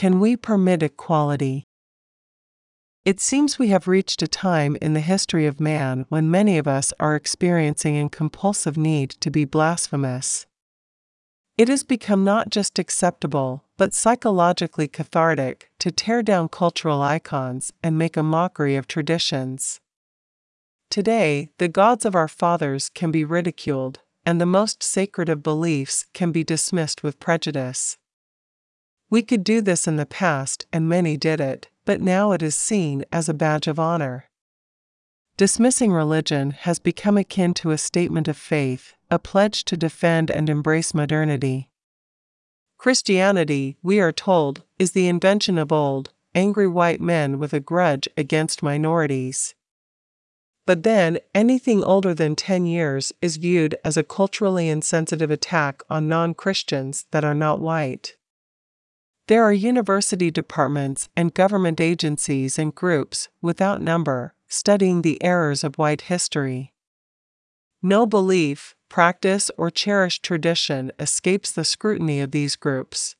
Can we permit equality? It seems we have reached a time in the history of man when many of us are experiencing a compulsive need to be blasphemous. It has become not just acceptable, but psychologically cathartic to tear down cultural icons and make a mockery of traditions. Today, the gods of our fathers can be ridiculed, and the most sacred of beliefs can be dismissed with prejudice. We could do this in the past, and many did it, but now it is seen as a badge of honor. Dismissing religion has become akin to a statement of faith, a pledge to defend and embrace modernity. Christianity, we are told, is the invention of old, angry white men with a grudge against minorities. But then, anything older than 10 years is viewed as a culturally insensitive attack on non Christians that are not white. There are university departments and government agencies and groups, without number, studying the errors of white history. No belief, practice, or cherished tradition escapes the scrutiny of these groups.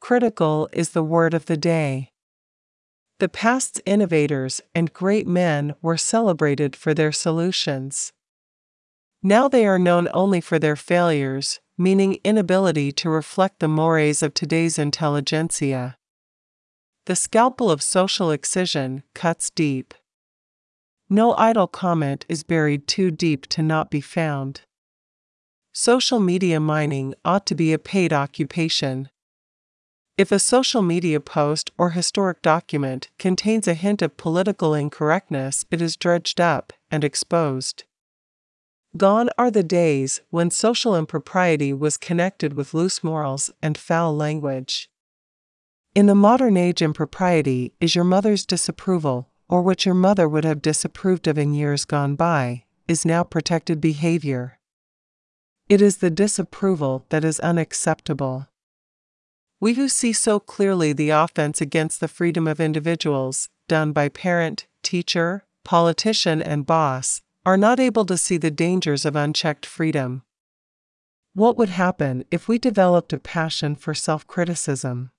Critical is the word of the day. The past's innovators and great men were celebrated for their solutions. Now they are known only for their failures, meaning inability to reflect the mores of today's intelligentsia. The scalpel of social excision cuts deep. No idle comment is buried too deep to not be found. Social media mining ought to be a paid occupation. If a social media post or historic document contains a hint of political incorrectness, it is dredged up and exposed. Gone are the days when social impropriety was connected with loose morals and foul language. In the modern age, impropriety is your mother's disapproval, or what your mother would have disapproved of in years gone by, is now protected behavior. It is the disapproval that is unacceptable. We who see so clearly the offense against the freedom of individuals, done by parent, teacher, politician, and boss, are not able to see the dangers of unchecked freedom. What would happen if we developed a passion for self criticism?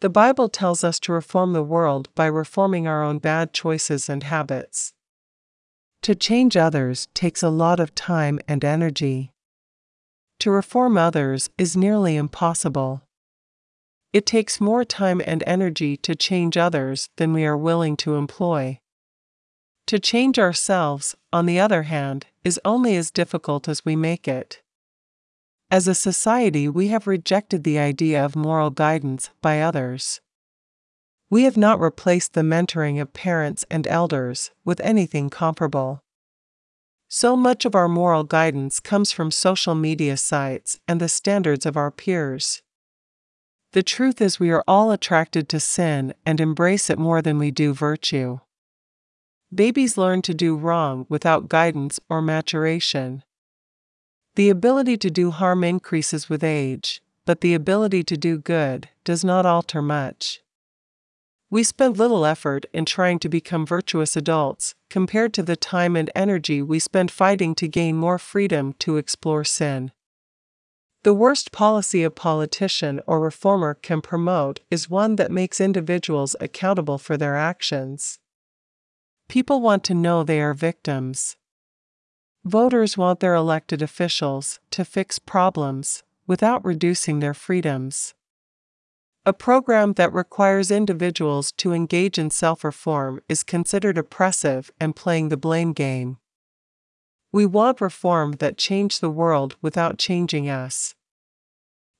The Bible tells us to reform the world by reforming our own bad choices and habits. To change others takes a lot of time and energy. To reform others is nearly impossible. It takes more time and energy to change others than we are willing to employ. To change ourselves, on the other hand, is only as difficult as we make it. As a society, we have rejected the idea of moral guidance by others. We have not replaced the mentoring of parents and elders with anything comparable. So much of our moral guidance comes from social media sites and the standards of our peers. The truth is, we are all attracted to sin and embrace it more than we do virtue. Babies learn to do wrong without guidance or maturation. The ability to do harm increases with age, but the ability to do good does not alter much. We spend little effort in trying to become virtuous adults compared to the time and energy we spend fighting to gain more freedom to explore sin. The worst policy a politician or reformer can promote is one that makes individuals accountable for their actions. People want to know they are victims. Voters want their elected officials to fix problems without reducing their freedoms. A program that requires individuals to engage in self reform is considered oppressive and playing the blame game. We want reform that change the world without changing us.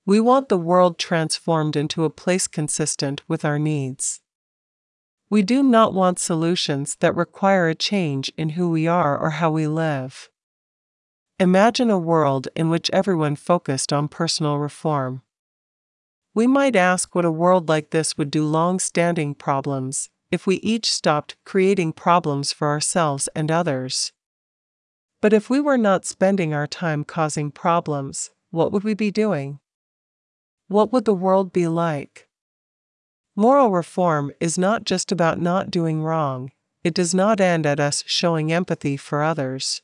We want the world transformed into a place consistent with our needs. We do not want solutions that require a change in who we are or how we live. Imagine a world in which everyone focused on personal reform. We might ask what a world like this would do long standing problems if we each stopped creating problems for ourselves and others. But if we were not spending our time causing problems, what would we be doing? What would the world be like? Moral reform is not just about not doing wrong, it does not end at us showing empathy for others.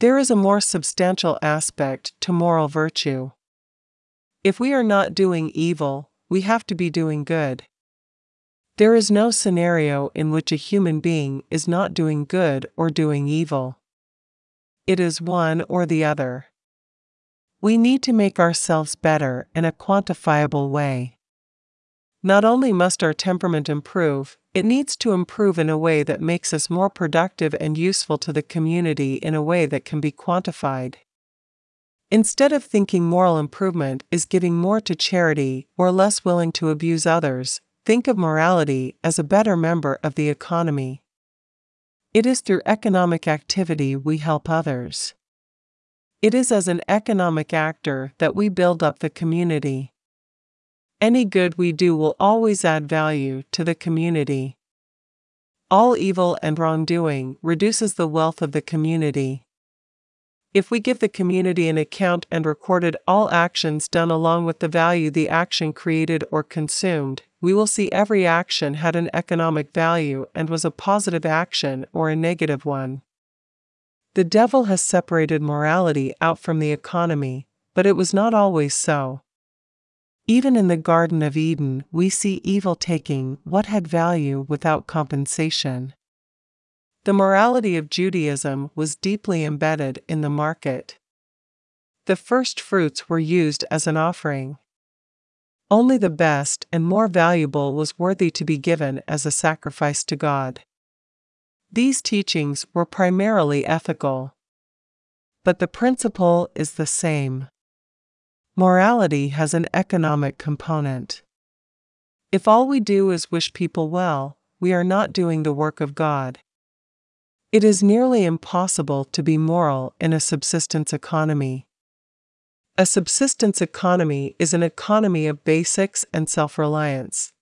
There is a more substantial aspect to moral virtue. If we are not doing evil, we have to be doing good. There is no scenario in which a human being is not doing good or doing evil. It is one or the other. We need to make ourselves better in a quantifiable way. Not only must our temperament improve, it needs to improve in a way that makes us more productive and useful to the community in a way that can be quantified. Instead of thinking moral improvement is giving more to charity or less willing to abuse others, think of morality as a better member of the economy. It is through economic activity we help others. It is as an economic actor that we build up the community. Any good we do will always add value to the community. All evil and wrongdoing reduces the wealth of the community. If we give the community an account and recorded all actions done along with the value the action created or consumed, we will see every action had an economic value and was a positive action or a negative one. The devil has separated morality out from the economy, but it was not always so. Even in the Garden of Eden, we see evil taking what had value without compensation. The morality of Judaism was deeply embedded in the market. The first fruits were used as an offering. Only the best and more valuable was worthy to be given as a sacrifice to God. These teachings were primarily ethical. But the principle is the same. Morality has an economic component. If all we do is wish people well, we are not doing the work of God. It is nearly impossible to be moral in a subsistence economy. A subsistence economy is an economy of basics and self reliance.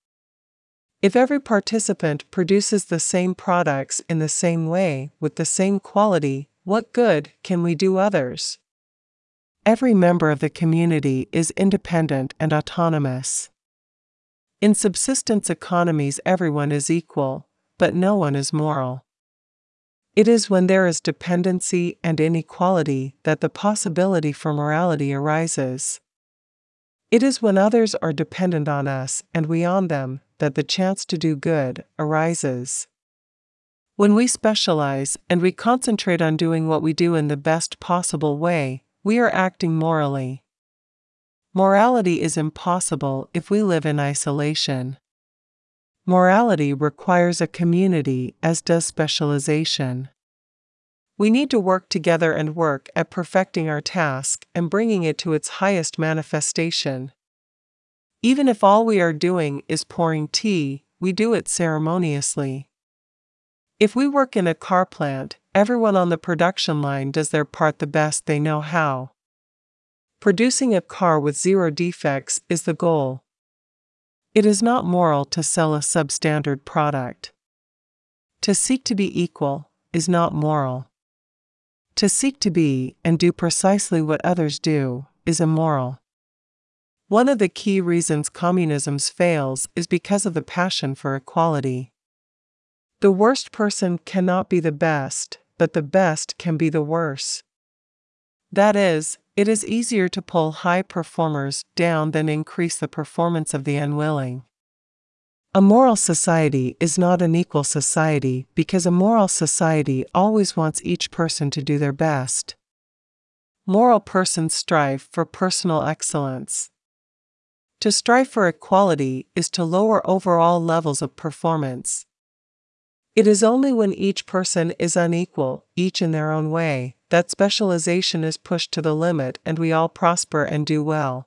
If every participant produces the same products in the same way with the same quality, what good can we do others? Every member of the community is independent and autonomous. In subsistence economies, everyone is equal, but no one is moral. It is when there is dependency and inequality that the possibility for morality arises. It is when others are dependent on us and we on them that the chance to do good arises. When we specialize and we concentrate on doing what we do in the best possible way, we are acting morally. Morality is impossible if we live in isolation. Morality requires a community, as does specialization. We need to work together and work at perfecting our task and bringing it to its highest manifestation. Even if all we are doing is pouring tea, we do it ceremoniously. If we work in a car plant, everyone on the production line does their part the best they know how. Producing a car with zero defects is the goal. It is not moral to sell a substandard product. To seek to be equal is not moral. To seek to be and do precisely what others do is immoral. One of the key reasons communism fails is because of the passion for equality. The worst person cannot be the best, but the best can be the worst. That is, it is easier to pull high performers down than increase the performance of the unwilling. A moral society is not an equal society because a moral society always wants each person to do their best. Moral persons strive for personal excellence. To strive for equality is to lower overall levels of performance. It is only when each person is unequal, each in their own way, that specialization is pushed to the limit and we all prosper and do well.